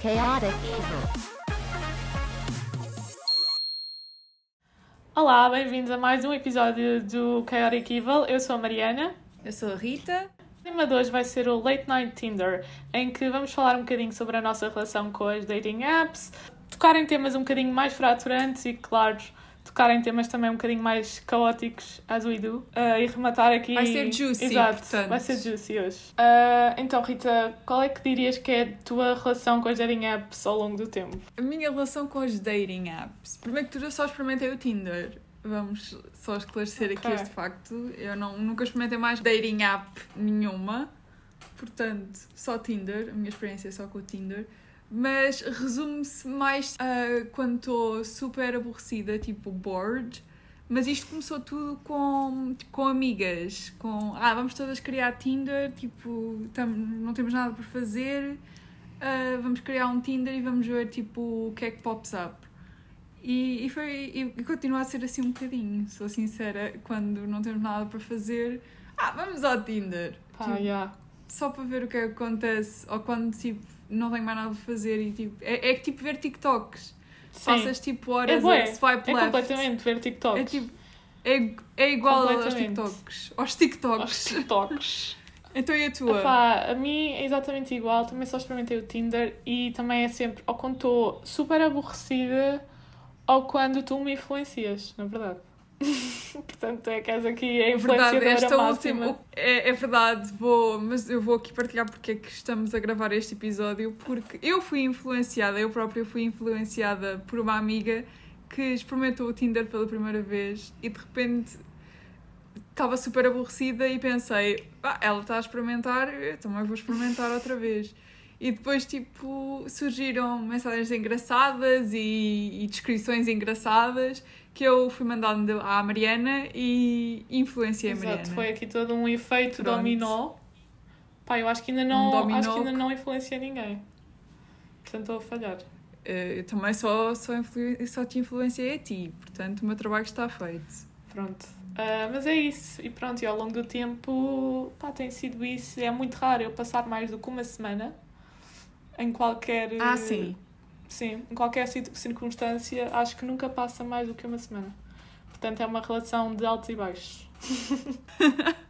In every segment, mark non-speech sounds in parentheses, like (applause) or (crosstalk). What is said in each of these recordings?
Chaotic Evil. Olá, bem-vindos a mais um episódio do Chaotic Evil. Eu sou a Mariana. Eu sou a Rita. O tema de hoje vai ser o Late Night Tinder, em que vamos falar um bocadinho sobre a nossa relação com as dating apps, tocar em temas um bocadinho mais fraturantes e, claro, tocar em temas também um bocadinho mais caóticos, as we do, uh, e rematar aqui... Vai ser juicy, Exato, portanto. vai ser juicy hoje. Uh, então, Rita, qual é que dirias que é a tua relação com as dating apps ao longo do tempo? A minha relação com as dating apps. Primeiro que tudo, eu só experimentei o Tinder. Vamos só esclarecer aqui Ok. este facto. Eu não, nunca experimentei mais dating app nenhuma. Portanto, só Tinder. A minha experiência é só com o Tinder. Mas resume-se mais a quando estou super aborrecida, tipo bored. Mas isto começou tudo com, com amigas. Com, ah, vamos todas criar Tinder. Tipo, tam, não temos nada para fazer. ah, vamos criar um Tinder e vamos ver, tipo, o que é que pops up. E, e, foi, e, e continua a ser assim um bocadinho, sou sincera, quando não temos nada para fazer, ah, vamos ao Tinder. Pá, Tipo, yeah. Só para ver o que é que acontece, ou quando tipo, não tenho mais nada para fazer e tipo. É, é que tipo ver TikToks. Sim. Passas tipo horas É bué. a swipe É left. completamente ver TikToks. É tipo. É, é igual aos. TikToks. Aos TikToks. Aos TikToks. (laughs) Então e a tua? Epá, a mim é exatamente igual, também só experimentei o Tinder e também é sempre ou quando estou super aborrecida ou quando tu me influencias, na verdade. (laughs) Portanto, é que és aqui a É verdade, influenciadora esta máxima. última. É, é verdade, vou, mas eu vou aqui partilhar porque é que estamos a gravar este episódio, porque eu fui influenciada, eu própria fui influenciada por uma amiga que experimentou o Tinder pela primeira vez e de repente estava super aborrecida e pensei, ah, ela está a experimentar, eu também vou experimentar outra vez. E depois, tipo, surgiram mensagens engraçadas e, e descrições engraçadas que eu fui mandando à Mariana e influenciei a Mariana. Exato, foi aqui todo um efeito Pronto. dominó. Pá, eu acho que ainda Um não, dominó acho que ainda não influenciei ninguém. Portanto, estou a falhar. Eh, Eu também só, só, influ- só te influenciei a ti, portanto o meu trabalho está feito. Pronto. Ah, mas é isso. E pronto, e ao longo do tempo, pá, tem sido isso. É muito raro eu passar mais do que uma semana em qualquer. Ah, sim. Sim, em qualquer cir- circunstância, acho que nunca passa mais do que uma semana. Portanto, é uma relação de altos e baixos. (laughs)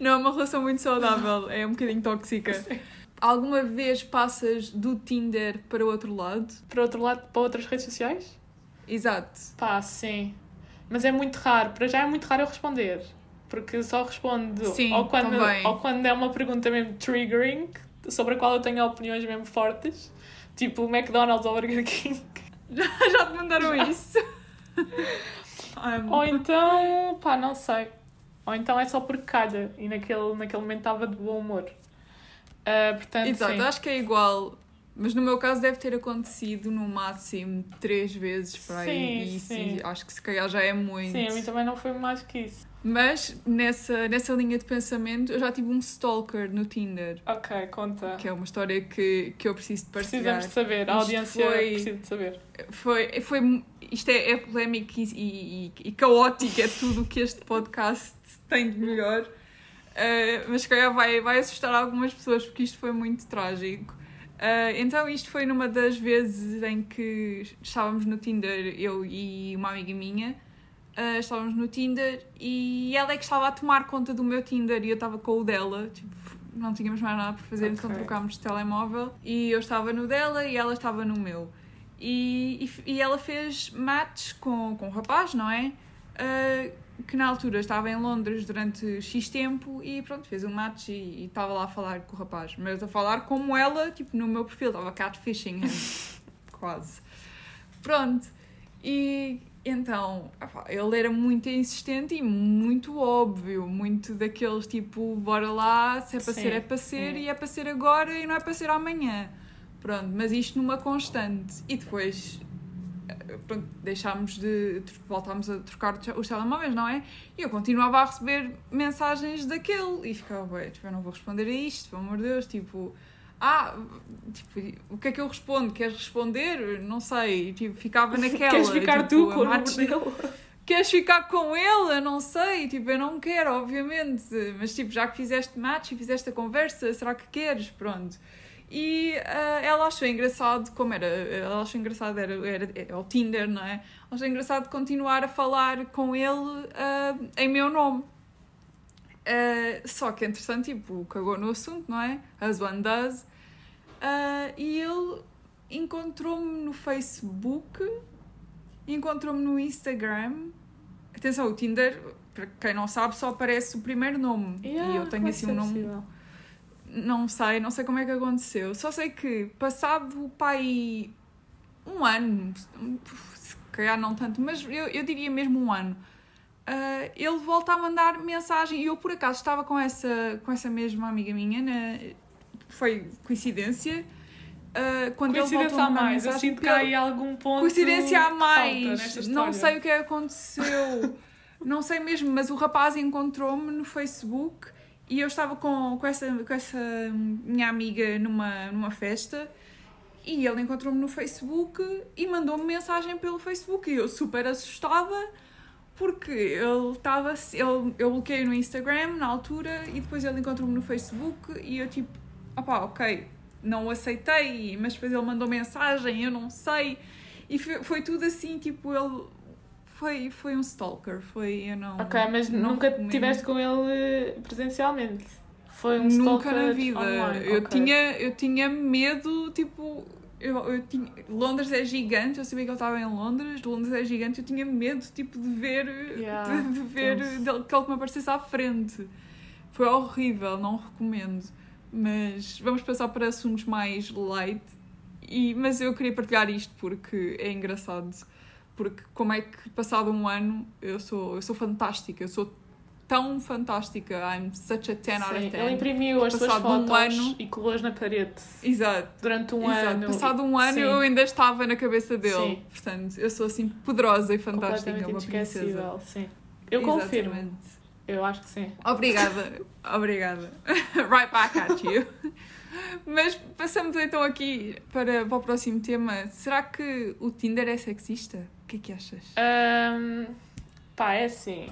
Não é uma relação muito saudável, é um bocadinho tóxica. (laughs) Alguma vez passas do Tinder para o outro lado? Para outro lado, para outras redes sociais? Exato. Pá, sim. Mas é muito raro. Para já é muito raro eu responder. Porque só respondo Sim, ou, quando, também. ou quando é uma pergunta mesmo triggering, sobre a qual eu tenho opiniões mesmo fortes. Tipo McDonald's ou Burger King. (laughs) Já te mandaram isso? Amo. Ou então, pá, não sei. Ou então é só porque calha e naquele, naquele momento estava de bom humor. Ah, portanto, Exato, sim. acho que é igual. Mas no meu caso deve ter acontecido no máximo três vezes para aí. Sim, acho que se calhar já é muito. Sim, a mim também não foi mais que isso. Mas nessa, nessa linha de pensamento eu já tive um stalker no Tinder. Ok, conta. Que é uma história que, que eu preciso de partilhar. Precisamos de saber, a Isto audiência foi- precisa de saber. Foi, foi, isto é, é polémico e, e, e caótico, é tudo o que este podcast (laughs) tem de melhor. Uh, mas se calhar vai, vai assustar algumas pessoas porque isto foi muito trágico. Uh, então isto foi numa das vezes em que estávamos no Tinder, eu e uma amiga minha, uh, estávamos no Tinder e ela é que estava a tomar conta do meu Tinder e eu estava com o dela, tipo, não tínhamos mais nada para fazer, então Ok. trocámos de telemóvel e eu estava no dela e ela estava no meu. E, e, e ela fez match com, com um rapaz, não é? Uh, que na altura estava em Londres durante X tempo e pronto, fez um match e, e estava lá a falar com o rapaz. Mas a falar como ela, tipo, no meu perfil, estava catfishing. (laughs) Quase. Pronto. E então, ele era muito insistente e muito óbvio, muito daqueles tipo, bora lá, se é para Sim, ser, é para ser, sim. e é para ser agora e não é para ser amanhã. Pronto, mas isto numa constante. E depois, pronto, deixámos de. voltámos a trocar os telemóveis, não é? E eu continuava a receber mensagens daquele e ficava, "Ué, tipo, eu não vou responder a isto, pelo amor de Deus, tipo. Ah, tipo, o que é que eu respondo? Queres responder? Não sei. Tipo, ficava (laughs) naquela. Queres ficar tipo, tu a com o dele? (laughs) Queres ficar com ele? Eu não sei. Tipo, eu não quero, obviamente. Mas, tipo, já que fizeste match e fizeste a conversa, será que queres? Pronto. E uh, ela achou engraçado, como era, ela achou engraçado, era, era, era o Tinder, não é? Achou engraçado continuar a falar com ele uh, em meu nome. Uh, só que, entretanto, tipo, cagou no assunto, não é? As one does. E ele encontrou-me no Facebook, encontrou-me no Instagram. Atenção, o Tinder, para quem não sabe, só aparece o primeiro nome. Yeah, e eu tenho assim um nome. Possível. Não sei, não sei como é que aconteceu. Só sei que, passado o pai um ano, se calhar não tanto, mas eu, eu diria mesmo um ano, uh, ele volta a mandar mensagem. E eu, por acaso, estava com essa, com essa mesma amiga minha, na, foi coincidência. Uh, quando Coincidência ele voltou a mandar mais, eu mensagem, sinto que há aí algum ponto. Coincidência a mais. Não sei o que aconteceu. não sei mesmo, mas o rapaz encontrou-me no Facebook e eu estava com, com, essa, com essa minha amiga numa, numa festa e ele encontrou-me no Facebook e mandou-me mensagem pelo Facebook e eu super assustada porque ele estava. Ele, eu bloqueei no Instagram na altura e depois ele encontrou-me no Facebook e eu tipo, opá, ok, não o aceitei, mas depois ele mandou mensagem, eu não sei. E foi, foi tudo assim, tipo, ele foi, foi um stalker, foi, eu não. Ok, mas não nunca recomendo. estiveste com ele presencialmente. Foi um Nunca na vida. online, Eu, ok. tinha, eu tinha medo, tipo. Eu, eu tinha, Londres é gigante, eu sabia que ele estava em Londres, Londres é gigante, eu tinha medo tipo, de ver, Yeah, de, de ver dele- que ele me aparecesse à frente. Foi horrível, não recomendo. Mas vamos passar para assuntos mais light. E, mas eu queria partilhar isto porque é engraçado. Porque como é que passado um ano eu sou, eu sou fantástica, eu sou tão fantástica. I'm such a 10 out of 10. ele imprimiu as suas Passado um fotos ano- e colou-as na parede Exato. durante um Exato. ano. Passado um ano Sim, eu ainda estava na cabeça dele. Sim. Portanto, eu sou assim poderosa e fantástica, uma princesa. Sim. Eu confirmo. Exatamente. Eu acho que sim. Obrigada, obrigada. (laughs) right back at you. (laughs) Mas passamos então aqui para, para o próximo tema. Será que o Tinder é sexista? O que é que achas? Ahm, pá, é assim.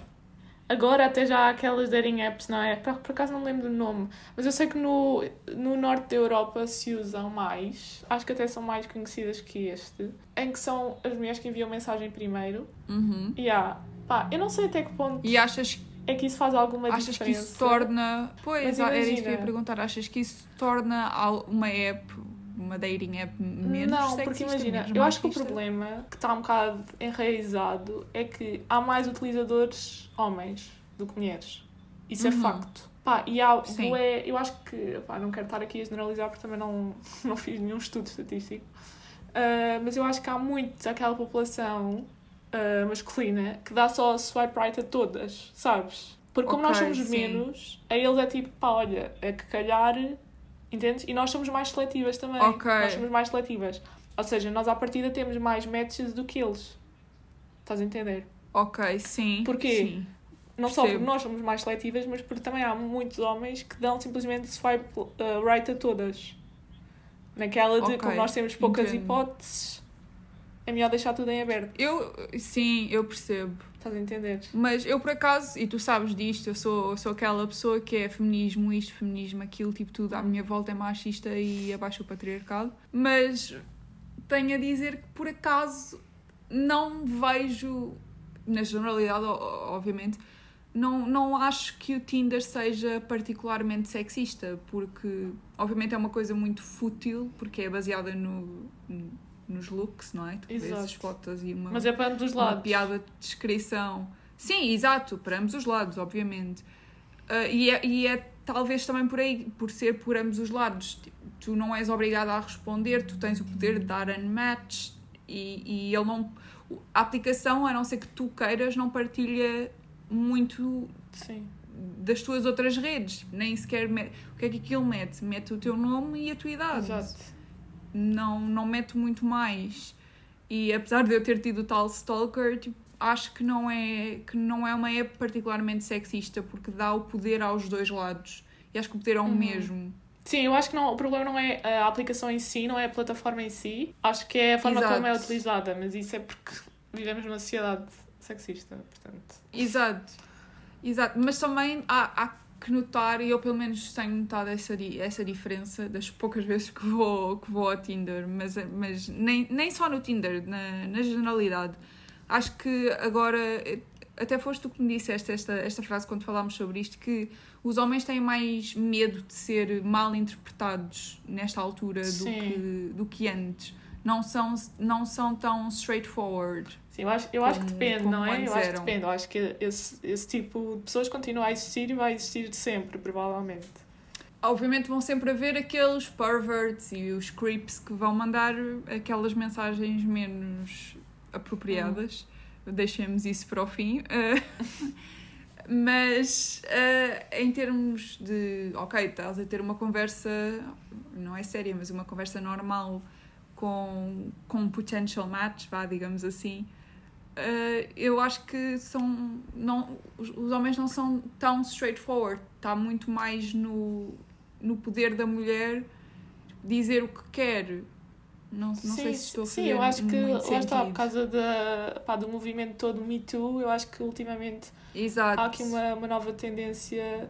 Agora até já há aquelas dating apps, não é? Por, por acaso não lembro do nome, mas eu sei que no, no norte da Europa se usam mais, acho que até são mais conhecidas que este, em que são as mulheres que enviam mensagem primeiro. Uhum. E há, pá, eu não sei até que ponto E achas, é que isso faz alguma achas que diferença. isso torna. Pois, Mas era isso que eu ia imagina. perguntar. Achas que isso torna uma app, uma dating app menos não, porque imagina, eu acho que o problema que está um bocado enraizado é que há mais utilizadores homens do que mulheres. Isso é Uhum. facto. Pá, e há, bué- eu acho que, pá, não quero estar aqui a generalizar porque também não, (laughs) não fiz nenhum estudo estatístico, Ah, mas eu acho que há muito aquela população ah, masculina que dá só swipe right a todas, sabes? Porque como nós Ok, somos sim. menos, a eles é tipo, pá, olha, é que calhar, entendes? E nós somos mais seletivas também. Ok. Nós somos mais seletivas. Ou seja, nós à partida temos mais matches do que eles. Estás a entender? Ok, sim. Porquê? Sim. Não só porque Percebo. nós somos mais seletivas, mas porque também há muitos homens que dão simplesmente swipe uh, right a todas. Naquela de Ok, como nós temos poucas entendo. hipóteses, é melhor deixar tudo em aberto. Eu, sim, eu percebo. Estás a entender? Mas eu, por acaso, e tu sabes disto, eu sou, eu sou aquela pessoa que é feminismo isto, feminismo aquilo, tipo tudo à minha volta é machista e abaixo o patriarcado. Mas tenho a dizer que, por acaso, não vejo, na generalidade, obviamente, não, não acho que o Tinder seja particularmente sexista, porque, obviamente, é uma coisa muito fútil, porque é baseada no, nos looks, não é? Tu vês Exato. as fotos e uma Mas é para ambos os uma lados. piada de descrição. Sim, exato, para ambos os lados, obviamente. Ah, e, é, e é talvez também por aí, por ser por ambos os lados. Tu não és obrigada a responder, tu tens o poder de dar unmatch e, e ele não. A aplicação, a não ser que tu queiras, não partilha muito Sim. das tuas outras redes. Nem sequer. Mete, o que é que aquilo mete? Mete o teu nome e a tua idade Exato. Não, não meto muito mais. E apesar de eu ter tido tal stalker, tipo, acho que não, é, que não é uma app particularmente sexista, porque dá o poder aos dois lados. E acho que o poder é o Uhum. mesmo. Sim, eu acho que não, o problema não é a aplicação em si, não é a plataforma em si. Acho que é a forma Exato. como é utilizada, mas isso é porque vivemos numa sociedade sexista, portanto. Exato. Exato. Mas também há, há que notar, e eu pelo menos tenho notado essa, essa diferença das poucas vezes que vou, que vou ao Tinder, mas, mas nem, nem só no Tinder, na, na generalidade. Acho que agora, até foste tu que me disseste esta, esta frase quando falámos sobre isto, que os homens têm mais medo de ser mal interpretados nesta altura do que, do que antes. Não são, não são tão straightforward. Sim, eu acho, eu acho que Como- depende, como não é? Eu acho que depende. Eu acho que esse, esse tipo de pessoas continua a existir e vai existir sempre, provavelmente. Obviamente vão sempre haver aqueles perverts e os creeps que vão mandar aquelas mensagens menos apropriadas. Deixemos isso para o fim. Eh, (laughs) mas eh, em termos de, ok, estás a ter uma conversa, não é séria, mas uma conversa normal com, com um potential match, vá, digamos assim. Eh, eu acho que são não os, os homens não são tão straightforward está muito mais no, no poder da mulher dizer o que quer não, não sim, sei se estou a sim, fazer eu acho que lá está, por sentido. causa da, pá, do movimento todo Me Too, eu acho que ultimamente exato há aqui uma, uma nova tendência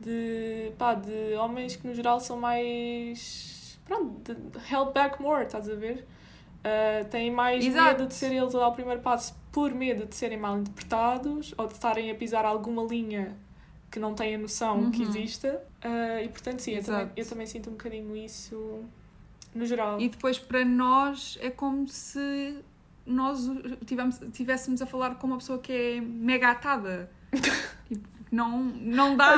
de, pá, de homens que no geral são mais pronto, held back more, estás a ver? Uh, têm mais Exato. medo de ser eles a dar o primeiro passo por medo de serem mal interpretados ou de estarem a pisar alguma linha que não têm a noção que Uhum. exista. Uh, e portanto, sim, eu também, eu também sinto um bocadinho isso no geral. E depois para nós é como se nós tivemos, tivéssemos a falar com uma pessoa que é mega atada. (laughs) não, não dá.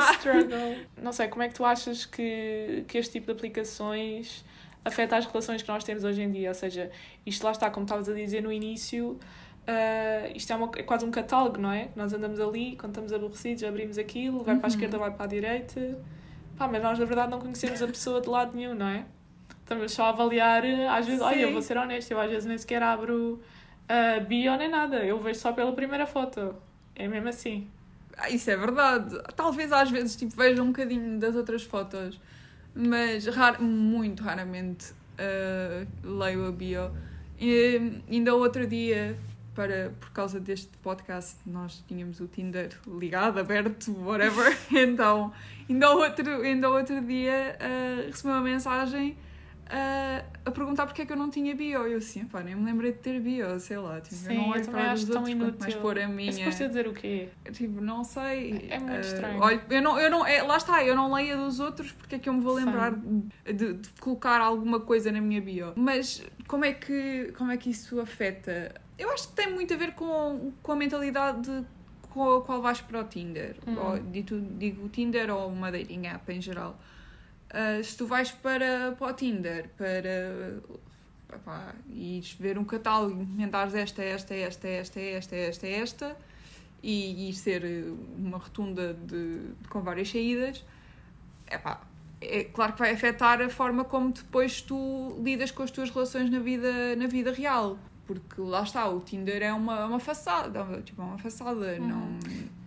Não sei, como é que tu achas que, que este tipo de aplicações afeta as relações que nós temos hoje em dia? Ou seja, isto lá está, como estavas a dizer no início, ah, isto é, uma- é quase um catálogo, não é? Nós andamos ali, quando estamos aborrecidos, abrimos aquilo, vai para a Uhum. esquerda, vai para a direita. Pá, mas nós na verdade não conhecemos a pessoa de lado nenhum, não é? Estamos só a avaliar, às vezes, olha, eu vou ser honesta, eu às vezes nem sequer abro a bio nem nada, eu vejo só pela primeira foto. É mesmo assim. Ah, Isso é verdade. Talvez às vezes tipo, veja um bocadinho das outras fotos, mas rar- muito raramente ah, leio a bio. E, ainda outro dia, para, por causa deste podcast, nós tínhamos o Tinder ligado, aberto, whatever. (laughs) então, ainda outro, ainda outro dia ah, recebi uma mensagem ah, a perguntar porque é que eu não tinha bio. Eu assim, pá, nem me lembrei de ter bio, sei lá. Tipo, eu Sim, não eu olho também para os outros, quanto mais pôr a É minha. suposto eu dizer o quê? Tipo, não sei. É muito eh, estranho. olha, eu não, eu não, é, lá está, eu não leio a dos outros porque é que eu me vou lembrar de, de- colocar alguma coisa na minha bio. Mas como é que, como é que isso afeta? Eu acho que tem muito a ver com, com a mentalidade de com a qual vais para o Tinder. Uhum. Ou, digo, digo o Tinder ou uma dating app em geral. Ah, se tu vais para, para o Tinder para epá, ires ver um catálogo e encomentares esta, esta, esta, esta, esta, esta, esta e ir ser eh, uma rotunda de, de- com várias saídas, epá, é claro que vai afetar a forma como depois tu lidas com as tuas relações na vida, na vida real. Porque lá está, o Tinder é uma, uma façada, tipo, é uma façada, Uhum. não,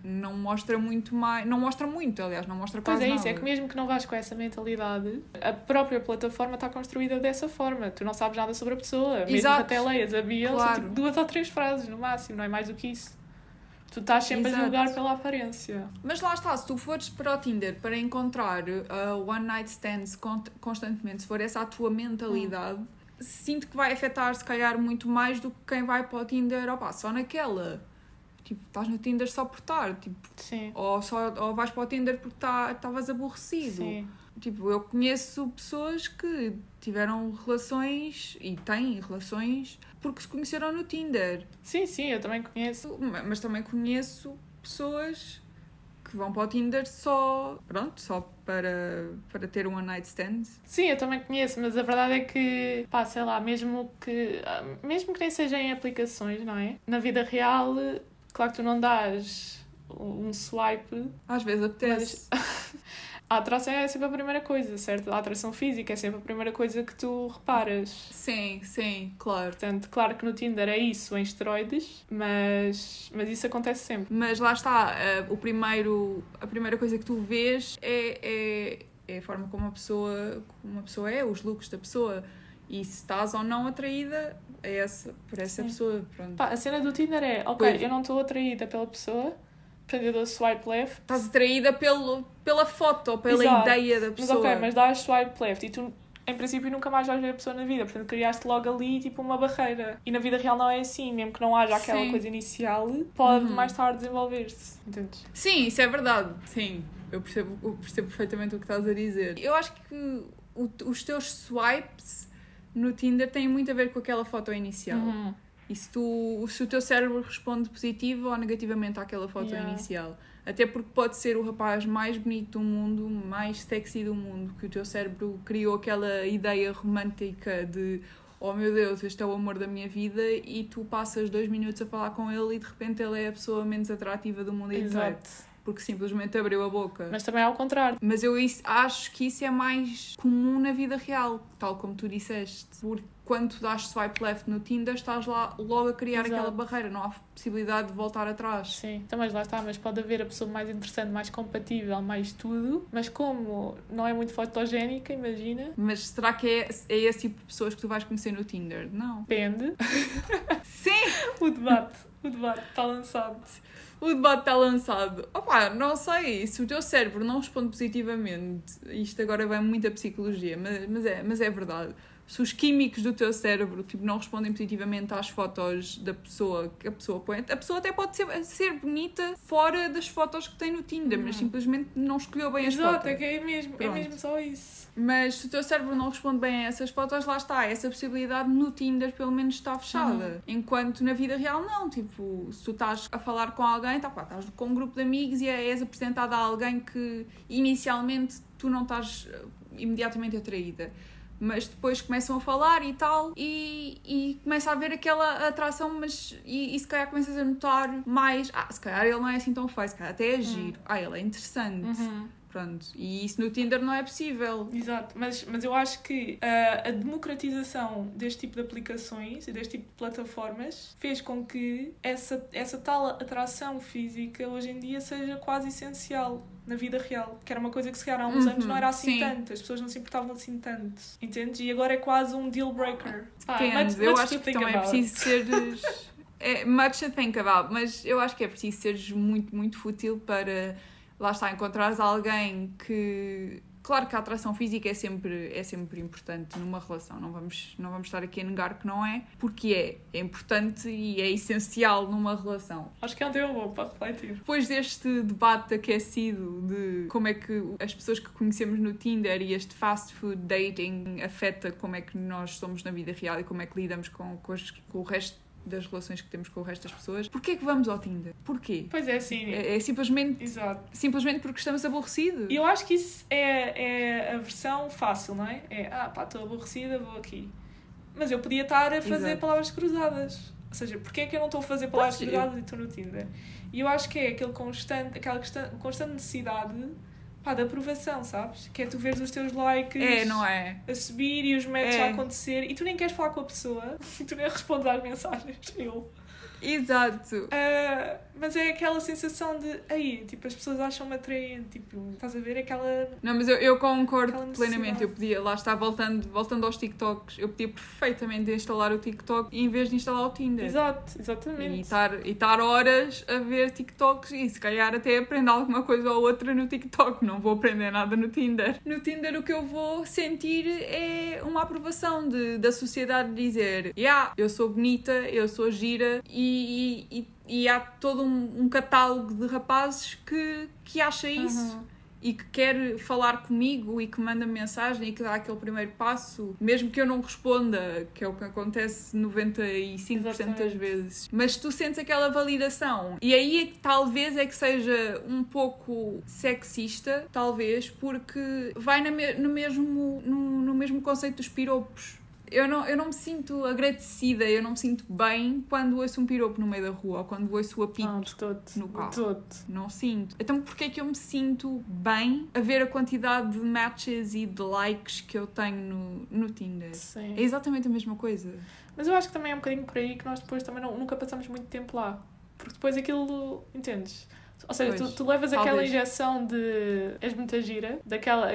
não mostra muito mais, não mostra muito, aliás, não mostra Pois quase é isso, é nada. que mesmo que não vás com essa mentalidade, a própria plataforma está construída dessa forma. Tu não sabes nada sobre a pessoa. Mesmo Exato. que até leias a bio, são Claro. tipo duas ou três frases no máximo, não é mais do que isso. Tu estás sempre Exato. a julgar pela aparência. Mas lá está, se tu fores para o Tinder para encontrar uh, one night stands con- constantemente, se for essa a tua mentalidade, sinto que vai afetar se calhar muito mais do que quem vai para o Tinder, opá, só naquela. Tipo, estás no Tinder só por estar, tipo, Sim. ou, só, ou vais para o Tinder porque tá- estavas aborrecido. Sim. Tipo, eu conheço pessoas que tiveram relações e têm relações porque se conheceram no Tinder. sim, sim, eu também conheço. Mas também conheço pessoas que vão para o Tinder só, pronto, só para, para ter um one night stand. Sim, eu também conheço, mas a verdade é que, pá, sei lá, mesmo que, ah, mesmo que nem seja em aplicações, não é? Na vida real, claro que tu não dás um swipe Às vezes apetece. A atração é sempre a primeira coisa, certo? A atração física é sempre a primeira coisa que tu reparas. Sim, sim, claro. Portanto, claro que no Tinder é isso em esteroides, mas, mas isso acontece sempre. Mas lá está, eh, o primeiro, a primeira coisa que tu vês é, é, é a forma como a pessoa, como uma pessoa é, os looks da pessoa. E se estás ou não atraída a essa, por essa Sim. pessoa. Pronto. Pá, a cena do Tinder é, ok, Pois. eu não estou atraída pela pessoa, Portanto, eu dou swipe left. Estás atraída pelo, pela foto, pela Exato. ideia da Mas pessoa. ok, mas dás swipe left e tu, em princípio, nunca mais vais ver a pessoa na vida. Portanto, criaste logo ali, tipo, uma barreira. E na vida real não é assim. Mesmo que não haja aquela Sim. coisa inicial, pode Uhum. mais tarde desenvolver-se. Entendes? Sim, isso é verdade. Sim, eu percebo, eu percebo perfeitamente o que estás a dizer. Eu acho que o- os teus swipes no Tinder têm muito a ver com aquela foto inicial. Uhum. E se, tu, se o teu cérebro responde positivo ou negativamente àquela foto Yeah. inicial. Até porque pode ser o rapaz mais bonito do mundo, mais sexy do mundo, que o teu cérebro criou aquela ideia romântica de oh meu Deus, este é o amor da minha vida e tu passas dois minutos a falar com ele e de repente ele é a pessoa menos atrativa do mundo inteiro. Porque simplesmente abriu a boca. Mas também é ao contrário. Mas eu isso- acho que isso é mais comum na vida real, tal como tu disseste. Porque quando tu dás swipe left no Tinder, estás lá logo a criar Exato. aquela barreira, não há possibilidade de voltar atrás. Sim, então, mas lá está, mas pode haver a pessoa mais interessante, mais compatível, mais tudo, mas como não é muito fotogénica, imagina, Mas será que é, é esse tipo de pessoas que tu vais conhecer no Tinder? Não. depende. Sim! (laughs) O debate, o debate está lançado. O debate está lançado. Opa, não sei, se o teu cérebro não responde positivamente, isto agora vai muito a psicologia, mas, mas, é, mas é verdade. Se os químicos do teu cérebro tipo, não respondem positivamente às fotos da pessoa que a pessoa põe, a pessoa até pode ser, ser bonita fora das fotos que tem no Tinder, mas Uhum. simplesmente não escolheu bem as Exato, fotos. é que é mesmo, é Pronto. mesmo só isso. Mas se o teu cérebro não responde bem a essas fotos, lá está. Essa possibilidade no Tinder, pelo menos, está fechada. Enquanto na vida real, não. Tipo, se tu estás a falar com alguém, tá, pá, estás com um grupo de amigos e és apresentada a alguém que inicialmente tu não estás eh, imediatamente atraída. Mas depois começam a falar e tal, e, e começa a haver aquela atração, mas e, e se calhar começas a notar mais. Ah, se calhar ele não é assim tão feio, se calhar até é giro. Ah, ele é interessante. Uhum. Pronto. E isso no Tinder não é possível. Exato, mas, mas eu acho que ah, a democratização deste tipo de aplicações e deste tipo de plataformas fez com que essa, essa tal atração física hoje em dia seja quase essencial na vida real. Que era uma coisa que se calhar há uns Uhum, anos não era assim sim. tanto, as pessoas não se importavam assim tanto, entendes? E agora é quase um deal breaker. Ah, much- eu acho que também é about. preciso (laughs) seres. É, much to think about, mas eu acho que é preciso seres muito, muito fútil para lá está, encontrares alguém que. Claro que a atração física é sempre, é sempre importante numa relação, não vamos, não vamos estar aqui a negar que não é, porque é, é importante e é essencial numa relação. Acho que é um tema bom para refletir. Depois deste debate aquecido de como é que as pessoas que conhecemos no Tinder e este fast food dating afeta como é que nós somos na vida real e como é que lidamos com, com, as- com o resto das relações que temos com o resto das pessoas, porquê é que vamos ao Tinder? Porquê? Pois é, sim. É, é simplesmente, Exato. simplesmente porque estamos aborrecidos. E eu acho que isso é, é a versão fácil, não é? É, ah, pá, estou aborrecida, vou aqui. Mas eu podia estar a fazer Exato. palavras cruzadas. Ou seja, porquê é que eu não estou a fazer palavras cruzadas e estou no Tinder? E eu acho que é aquele constante, aquela constante necessidade pá, de aprovação, sabes? Que é tu veres os teus likes É, não é? a subir e os matches É. a acontecer e tu nem queres falar com a pessoa e (laughs) tu nem respondes às mensagens. Eu. Exato. Ah, mas é aquela sensação de aí, tipo, as pessoas acham-me atraente, tipo, estás a ver aquela. Não, mas eu, eu concordo plenamente. Eu podia, lá está, voltando, voltando aos TikToks, eu podia perfeitamente instalar o TikTok em vez de instalar o Tinder. Exato, E exatamente. estar, e estar horas a ver TikToks e se calhar até aprender alguma coisa ou outra no TikTok. Não vou aprender nada no Tinder. No Tinder o que eu vou sentir é uma aprovação de, da sociedade dizer yeah, eu sou bonita, eu sou gira e, e, e há todo um, um catálogo de rapazes que, que acha isso Uhum. e que quer falar comigo e que manda mensagem e que dá aquele primeiro passo, mesmo que eu não responda, que é o que acontece 95% das Exatamente. vezes. Mas tu sentes aquela validação. E aí é talvez é que seja um pouco sexista, talvez, porque vai na me- no, mesmo, no, no mesmo conceito dos piropos. Eu não, eu não me sinto agradecida, eu não me sinto bem quando ouço um piropo no meio da rua ou quando ouço o apito Não, de todo. no carro. Todo. não sinto. Então porquê é que eu me sinto bem a ver a quantidade de matches e de likes que eu tenho no, no Tinder? Sim. É exatamente a mesma coisa. Mas eu acho que também é um bocadinho por aí que nós depois também não, nunca passamos muito tempo lá. Porque depois aquilo. Entendes? Ou seja, Pois, tu, tu levas aquela talvez. injeção de. És muita gira, daquela.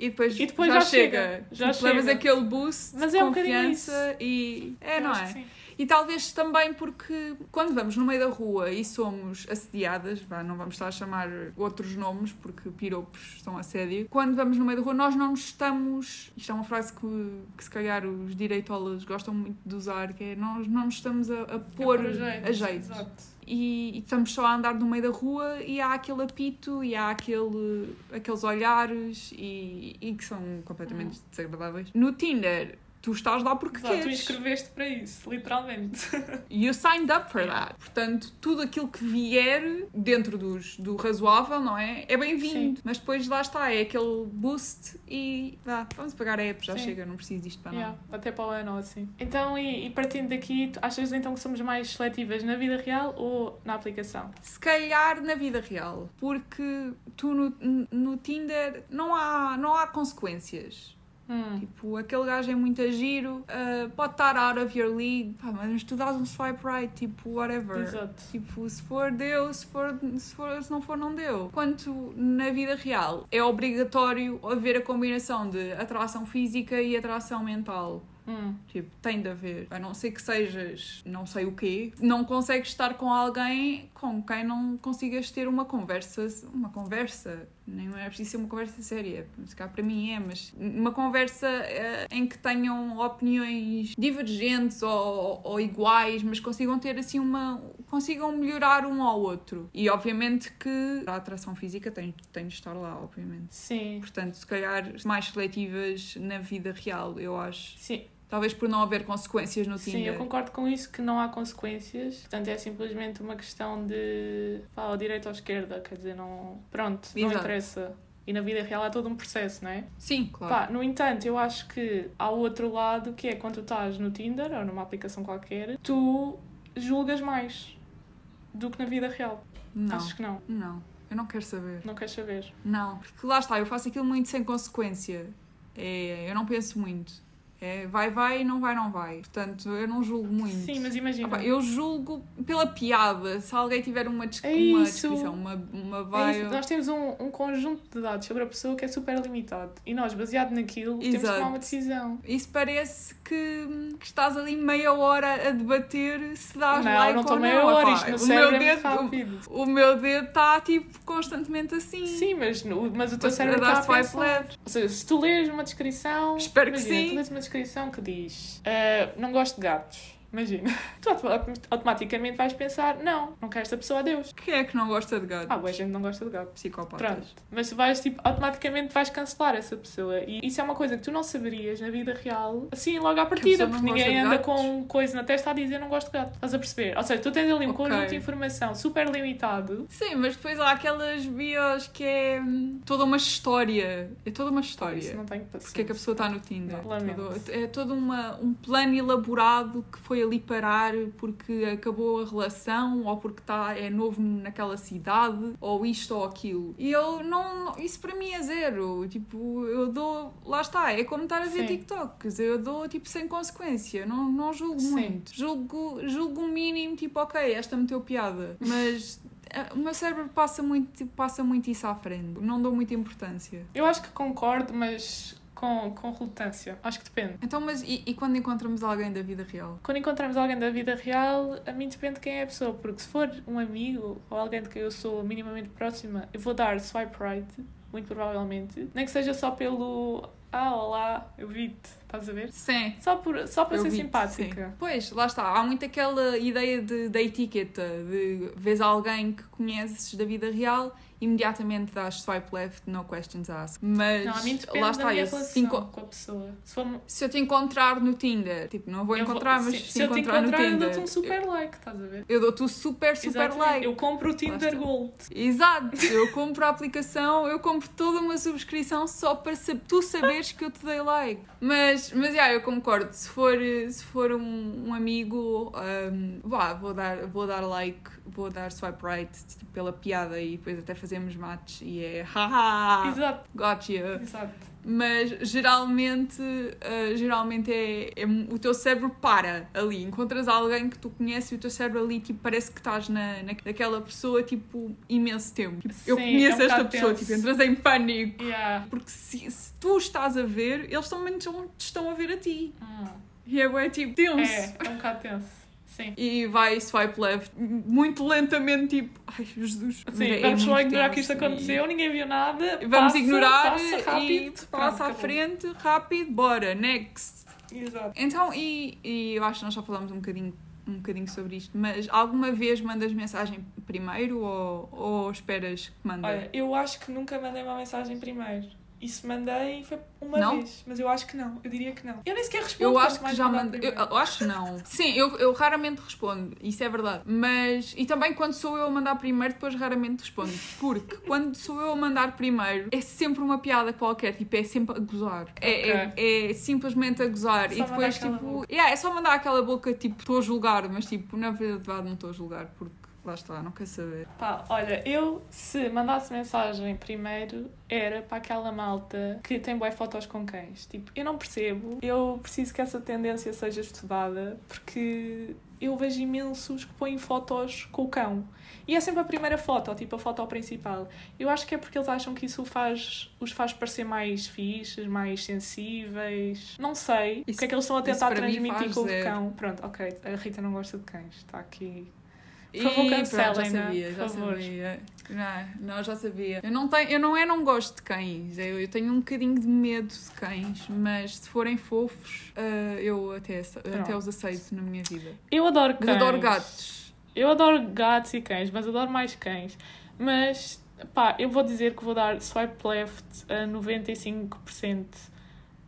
E depois, E depois já, já chega. chega, já Tipo, levas chega. aquele boost Mas de é um confiança e... É, Eu não é? E talvez também porque quando vamos no meio da rua e somos assediadas, vá, não vamos estar a chamar outros nomes porque piropos são assédio, quando vamos no meio da rua nós não nos estamos, isto é uma frase que, que se calhar os direitolas gostam muito de usar, que é nós não nos estamos a, a pôr É a jeito. Exato. E, e estamos só a andar no meio da rua e há aquele apito e há aquele, aqueles olhares e, e que são completamente desagradáveis. No Tinder, tu estás lá porque Exato, tu queres. inscreveste para isso, literalmente. (laughs) You signed up for that. Portanto, tudo aquilo que vier dentro dos, do razoável, não é? É bem-vindo. Mas depois lá está, é aquele boost e vá, vamos pagar a app, já Sim. chega, não preciso disto para nada. Yeah, até para o ano assim. Então, e, e partindo daqui, tu achas então que somos mais seletivas na vida real ou na aplicação? Se calhar na vida real, porque tu no, no Tinder não há, não há consequências. Hum. Tipo, aquele gajo é muito a giro, ah, pode estar out of your league, pá, mas tu dás um swipe right, tipo, whatever. Exato. Tipo, se for deu, se, for, se, for, se não for, não deu. Quanto na vida real é obrigatório haver a combinação de atração física e atração mental. Hum. Tipo, tem de haver. A não ser que sejas não sei o quê, não consegues estar com alguém com quem não consigas ter uma conversa. Uma conversa. Nem é preciso ser uma conversa séria. Se cá para mim é, mas uma conversa eh, em que tenham opiniões divergentes ou, ou iguais, mas consigam ter assim uma. consigam melhorar um ao outro. E obviamente que a atração física tem, tem de estar lá, obviamente. Sim. Portanto, se calhar mais seletivas na vida real, eu acho. Sim, Talvez por não haver consequências no sim, Tinder. eu concordo com isso que não há consequências. Portanto, é simplesmente uma questão de pá, ou direita ou esquerda, quer dizer, não. Pronto, não Exato. interessa. E na vida real há todo um processo, não é? Sim, claro. Pá, no entanto, eu acho que há o outro lado que é quando tu estás no Tinder ou numa aplicação qualquer, tu julgas mais do que na vida real. não, Achas que não? não. Eu não quero saber. Não queres saber? Não. Porque lá está, eu faço aquilo muito sem consequência. É, eu não penso muito. É vai, vai, não vai, não vai. Portanto, eu não julgo muito. Sim, mas imagina. Ah pá, eu julgo pela piada. Se alguém tiver uma, des- É uma descrição, uma, uma É isso, bio. Nós temos um, um conjunto de dados sobre a pessoa que é super limitado. E nós, baseado naquilo, temos que Exato. tomar uma decisão. Isso parece que, que estás ali meia hora a debater se dás não, like não estou ou meia não. hora, isto no o cérebro meu é dedo, o, o meu dedo está tipo constantemente assim. Sim, mas, mas o teu Mas cérebro está a pensar. Ou seja, se tu lês uma descrição... Espero que imagina, sim. Descrição que diz ah, não gosto de gatos. Imagina. (laughs) Tu autom- automaticamente vais pensar não, não quero esta pessoa a Deus. Quem é que não gosta de gato? Ah, boa gente não gosta de gatos. Psicopatas. Pronto. Mas tu vais, tipo, automaticamente vais cancelar essa pessoa. E isso é uma coisa que tu não saberias na vida real, assim, logo à partida, porque ninguém anda gatos? com coisa na testa a dizer não gosto de gato. Estás a perceber? Ou seja, tu tens ali um Ok. conjunto de informação super limitado. Sim, mas depois há aquelas bios que é hum, toda uma história. É toda uma Isso história. não tenho paciência. Porque é que a pessoa está no Tinder? Não, é todo uma, um plano elaborado que foi ali parar porque acabou a relação ou porque tá, é novo naquela cidade ou isto ou aquilo. E eu não. Isso para mim é zero. Tipo, eu dou. Lá está, é como estar a ver Sim. TikToks. Eu dou tipo sem consequência. Não, não julgo Sim. muito. Julgo, julgo o mínimo, tipo, ok, esta meteu piada. Mas. (laughs) eh, O meu cérebro passa muito, passa muito isso à frente. Não dou muita importância. Eu acho que concordo, mas com, com relutância. Acho que depende. Então, mas e, e quando encontramos alguém da vida real? Quando encontramos alguém da vida real, a mim depende de quem é a pessoa. Porque se for um amigo ou alguém de quem eu sou minimamente próxima, eu vou dar swipe right, muito provavelmente. Nem que seja só pelo Ah, olá, eu vi-te. Estás a ver? Sim. Só, por, só para Eu ser simpática. sim. Pois, lá está. Há muito aquela ideia de, da etiqueta, de vês alguém que conheces da vida real, imediatamente dás swipe left, no questions asked. Mas lá está, eu se, com a pessoa. Se, for, se eu te encontrar no Tinder, tipo, não vou eu encontrar, mas sim, se, se eu te encontrar, encontrar, no eu Tinder, dou-te um super like, estás a ver? eu dou-te o super, super Exatamente. like. Eu compro o Tinder. Gold. Exato, (laughs) eu compro a aplicação, eu compro toda uma subscrição só para tu saberes que eu te dei like. Mas, mas já, eu concordo, se for, se for um, um amigo, um, vá, vou dar, vou dar like, vou dar swipe right tipo, pela piada e depois até fazemos match e é haha, Exato, gotcha. exato. Mas geralmente, uh, geralmente é, é- o teu cérebro para ali. Encontras alguém que tu conheces e o teu cérebro ali tipo, parece que estás na, na, naquela pessoa tipo imenso tempo. Tipo, eu Sim, conheço é um esta pessoa, tenso. tipo, entras em pânico. Yeah. Porque se, se tu estás a ver, eles também te estão, a ver a ti. Hum. E é bué, tipo tenso. É, é um bocado tenso. Sim. e vai swipe left muito lentamente, tipo, ai Jesus. Sim, É vamos só ignorar que isto tenso e- aconteceu, ninguém viu nada. Vamos passa, ignorar passa rápido, passa à frente, rápido, bora, next. Exato. Então, e, e eu acho que nós já falámos um bocadinho, um bocadinho sobre isto, mas alguma vez mandas mensagem primeiro ou, ou esperas que mande? Olha, eu acho que nunca mandei uma mensagem primeiro. E se mandei foi uma Não? vez, mas eu acho que não, eu diria que não. Eu nem sequer respondo. Eu acho que já mandei. Eu, eu acho que não. (laughs) Sim, eu, eu raramente respondo, isso é verdade. Mas. E também quando sou eu a mandar primeiro, depois raramente respondo. Porque quando sou eu a mandar primeiro, é sempre uma piada qualquer, tipo, é sempre a gozar. É, é, é simplesmente a gozar. Só e depois, tipo. Yeah, é só mandar aquela boca, tipo, estou a julgar, mas tipo, na verdade não estou a julgar, porque lá está, não quer saber. Pá, olha, eu se mandasse mensagem primeiro era para aquela malta que tem boas fotos com cães. Tipo, eu não percebo. Eu preciso que essa tendência seja estudada porque eu vejo imensos que põem fotos com o cão. E é sempre a primeira foto, tipo a foto principal. Eu acho que é porque eles acham que isso faz, os faz parecer mais fixes, mais sensíveis. Não sei o Isso- que é que eles estão a tentar transmitir com o cão. Pronto, ok, a Rita não gosta de cães. Está aqui Por favor, já cancelem-na, sabia, já sabia. Não, não, já sabia. Eu não, tenho, eu não é não gosto de cães, eu, eu tenho um bocadinho de medo de cães, mas se forem fofos, ah, eu até, até os aceito na minha vida. Eu adoro Mas cães. adoro gatos. Eu adoro gatos e cães, mas adoro mais cães. Mas, pá, eu vou dizer que vou dar swipe left a 95%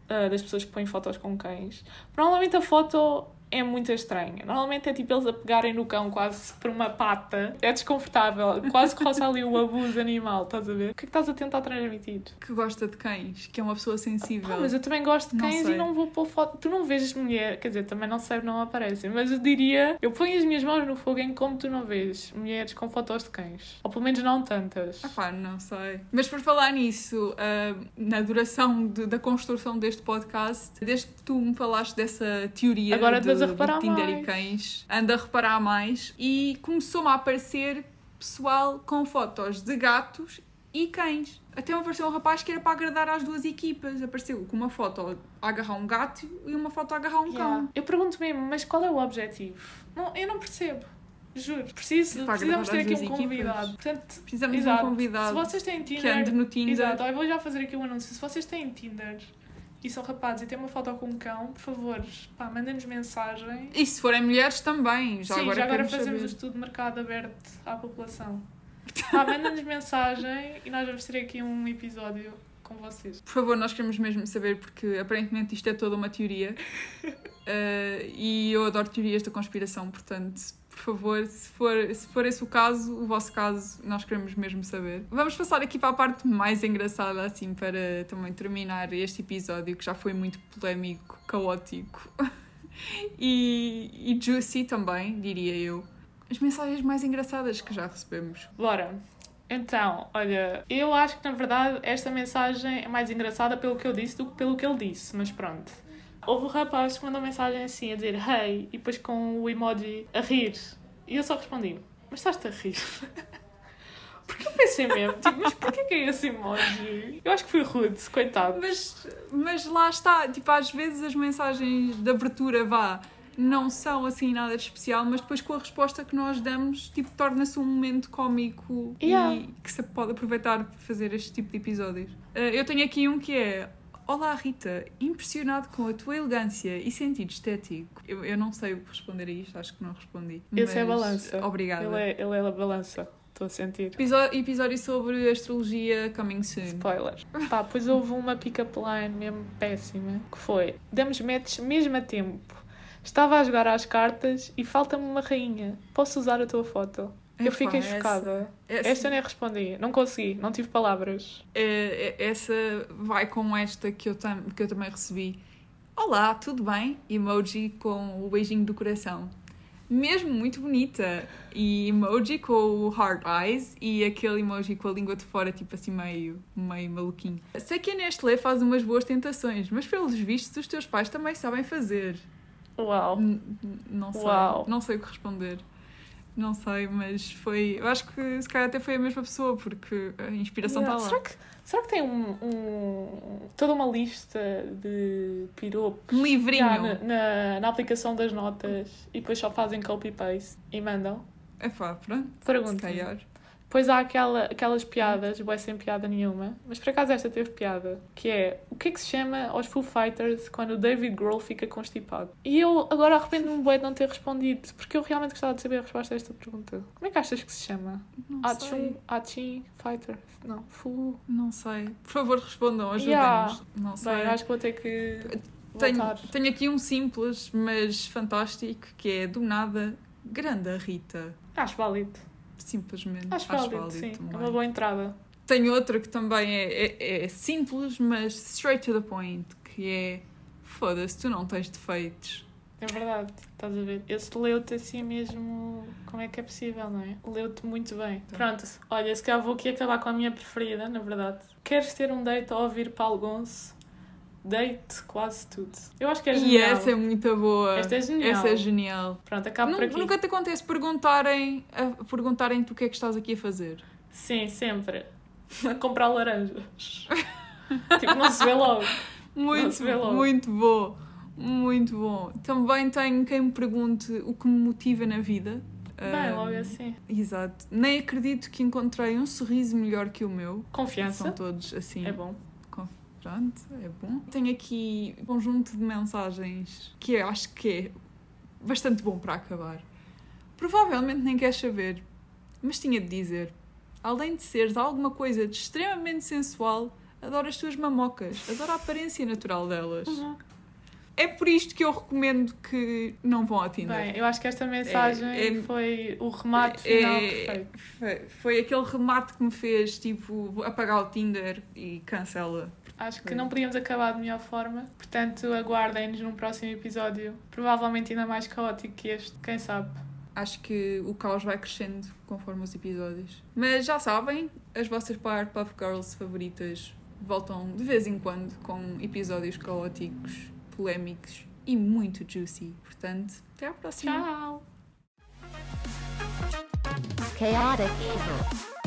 ah, das pessoas que põem fotos com cães. Normalmente a foto é muito estranha. Normalmente é tipo eles a pegarem no cão quase por uma pata. É desconfortável. Quase que roça ali o abuso animal, estás a ver? O que é que estás a tentar transmitir? Que gosta de cães, que é uma pessoa sensível. Ah, mas eu também gosto de Não cães sei. e não vou pôr foto. Tu não vês mulher, quer dizer, também não sei, não aparecem, mas eu diria, eu ponho as minhas mãos no fogo em como tu não vês mulheres com fotos de cães. Ou pelo menos não tantas. Ah pá, não sei. Mas por falar nisso, ah, na duração de- da construção deste podcast, desde que tu me falaste dessa teoria Agora de, estás a reparar de Tinder e mais. cães, ando a reparar mais e começou-me a aparecer pessoal com fotos de gatos e cães. Até me apareceu um rapaz que era para agradar às duas equipas. Apareceu com uma foto a agarrar um gato e uma foto a agarrar um Yeah. cão. Eu pergunto mesmo, mas qual é o objetivo? Não, eu não percebo. Juro. Preciso, precisamos ter aqui um convidado. Portanto, Precisamos de exato. um convidado Se vocês têm que Tinder. ande no Tinder. Exato, eu vou já fazer aqui um anúncio. Se vocês têm Tinder e são rapazes e têm uma foto com um cão, por favor, pá, mandem-nos mensagem. E se forem mulheres também. Já Sim, agora já agora fazemos saber. o estudo de mercado aberto à população. Pá, (laughs) mandem-nos mensagem e nós vamos ter aqui um episódio com vocês. Por favor, nós queremos mesmo saber, porque aparentemente isto é toda uma teoria. Uh, (laughs) e eu adoro teorias da conspiração, portanto, por favor, se for, se for esse o caso, o vosso caso, nós queremos mesmo saber. Vamos passar aqui para a parte mais engraçada, assim, para também terminar este episódio, que já foi muito polémico, caótico (laughs) e, e juicy também, diria eu. As mensagens mais engraçadas que já recebemos. Bora. Então, olha, eu acho que na verdade esta mensagem é mais engraçada pelo que eu disse do que pelo que ele disse, mas pronto. Houve um rapaz que mandou mensagem assim a dizer hey e depois com o emoji a rir. E eu só respondi, mas estás-te a rir? (laughs) Porque eu pensei mesmo, tipo, mas porquê que é esse emoji? Eu acho que fui rude, coitado. Mas, mas lá está, tipo, às vezes as mensagens de abertura, vá, não são assim nada de especial, mas depois com a resposta que nós damos, tipo, torna-se um momento cómico Yeah. e que se pode aproveitar para fazer este tipo de episódios. Eh, eu tenho aqui um que é. Olá Rita, impressionado com a tua elegância e sentido estético. Eu, eu não sei o que responder a isto, acho que não respondi. Esse é a mas balança. Obrigada. Ele é, ele é a balança, estou a sentir. Episódio, episódio sobre astrologia coming soon. Spoiler. Pá, pois houve uma pick-up line mesmo péssima, que foi, damos matches mesmo a tempo. Estava a jogar às cartas e falta-me uma rainha. Posso usar a tua foto? Eu Epá, fiquei essa- chocada. essa- Esta eu nem respondi. Não consegui, não tive palavras. É, é- essa vai com esta que eu, tam, que eu também recebi. Olá, tudo bem? Emoji com o beijinho do coração. Mesmo muito bonita. E emoji com o heart eyes e aquele emoji com a língua de fora, tipo assim, meio, meio maluquinho. Sei que a Nestlé faz umas boas tentações, mas pelos vistos os teus pais também sabem fazer. Uau. N- Não sei. Uau. Não sei o que responder. Não sei, mas foi. Eu acho que se calhar até foi a mesma pessoa, porque a inspiração está Yeah. lá. Será que, será que tem um, um- toda uma lista de piropos livrinho. Yeah, na, na, na aplicação das notas e depois só fazem copy-paste e mandam? É pá, pronto. Se Pergunta. calhar. Depois há aquela, aquelas piadas, vai sem piada nenhuma, mas por acaso esta teve piada, que é o que é que se chama aos Foo Fighters quando o David Grohl fica constipado? E eu agora arrependo-me bem de não ter respondido, porque eu realmente gostava de saber a resposta a esta pergunta. Como é que achas que se chama? Não Achum, sei. Achim Fighters? Não, Foo. Não sei. Por favor, respondam, ajudem-nos. Yeah. Não sei. Bem, acho que vou ter que tenho, voltar. tenho aqui um simples, mas fantástico, que é do nada, grande Rita. Acho válido. Simplesmente. Acho, válido, sim. É também. uma boa entrada. Tenho outra que também é, é, é simples, mas straight to the point, que é foda-se, tu não tens defeitos. É verdade, estás a ver? Esse leu-te assim mesmo. Como é que é possível, não é? Leu-te muito bem. Tá. Pronto, olha, se calhar vou aqui acabar com a minha preferida, na verdade. Queres ter um date a ouvir Paulo Gonço? Date quase tudo. Eu acho que é E genial. essa é muito boa. Esta é genial. Essa é genial. Pronto, acabo por aqui. Nunca te acontece perguntarem, a, perguntarem tu o que é que estás aqui a fazer? Sim, sempre. A comprar laranjas. (laughs) tipo, não se vê logo. Não Muito, se vê logo. muito bom. Muito bom. Também tenho quem me pergunte o que me motiva na vida. Bem, Ah, logo assim. Exato. Nem acredito que encontrei um sorriso melhor que o meu. Confiança. São todos assim. É bom. Pronto, é bom. Tenho aqui um conjunto de mensagens que eu acho que é bastante bom para acabar. Provavelmente nem queres saber, mas tinha de dizer. Além de seres alguma coisa de extremamente sensual, adoro as tuas mamocas, adoro a aparência natural delas. Uhum. É por isto que eu recomendo que não vão ao Tinder. Bem, eu acho que esta mensagem É- é- foi o remate final É- perfeito. foi, foi aquele remate que me fez, tipo, apagar o Tinder e cancela. Acho que não podíamos acabar de melhor forma. Portanto, aguardem-nos num próximo episódio. Provavelmente ainda mais caótico que este, quem sabe. Acho que o caos vai crescendo conforme os episódios. Mas já sabem, as vossas Powerpuff Girls favoritas voltam de vez em quando com episódios caóticos, polémicos e muito juicy. Portanto, até à próxima. Tchau! Chaotic Evil.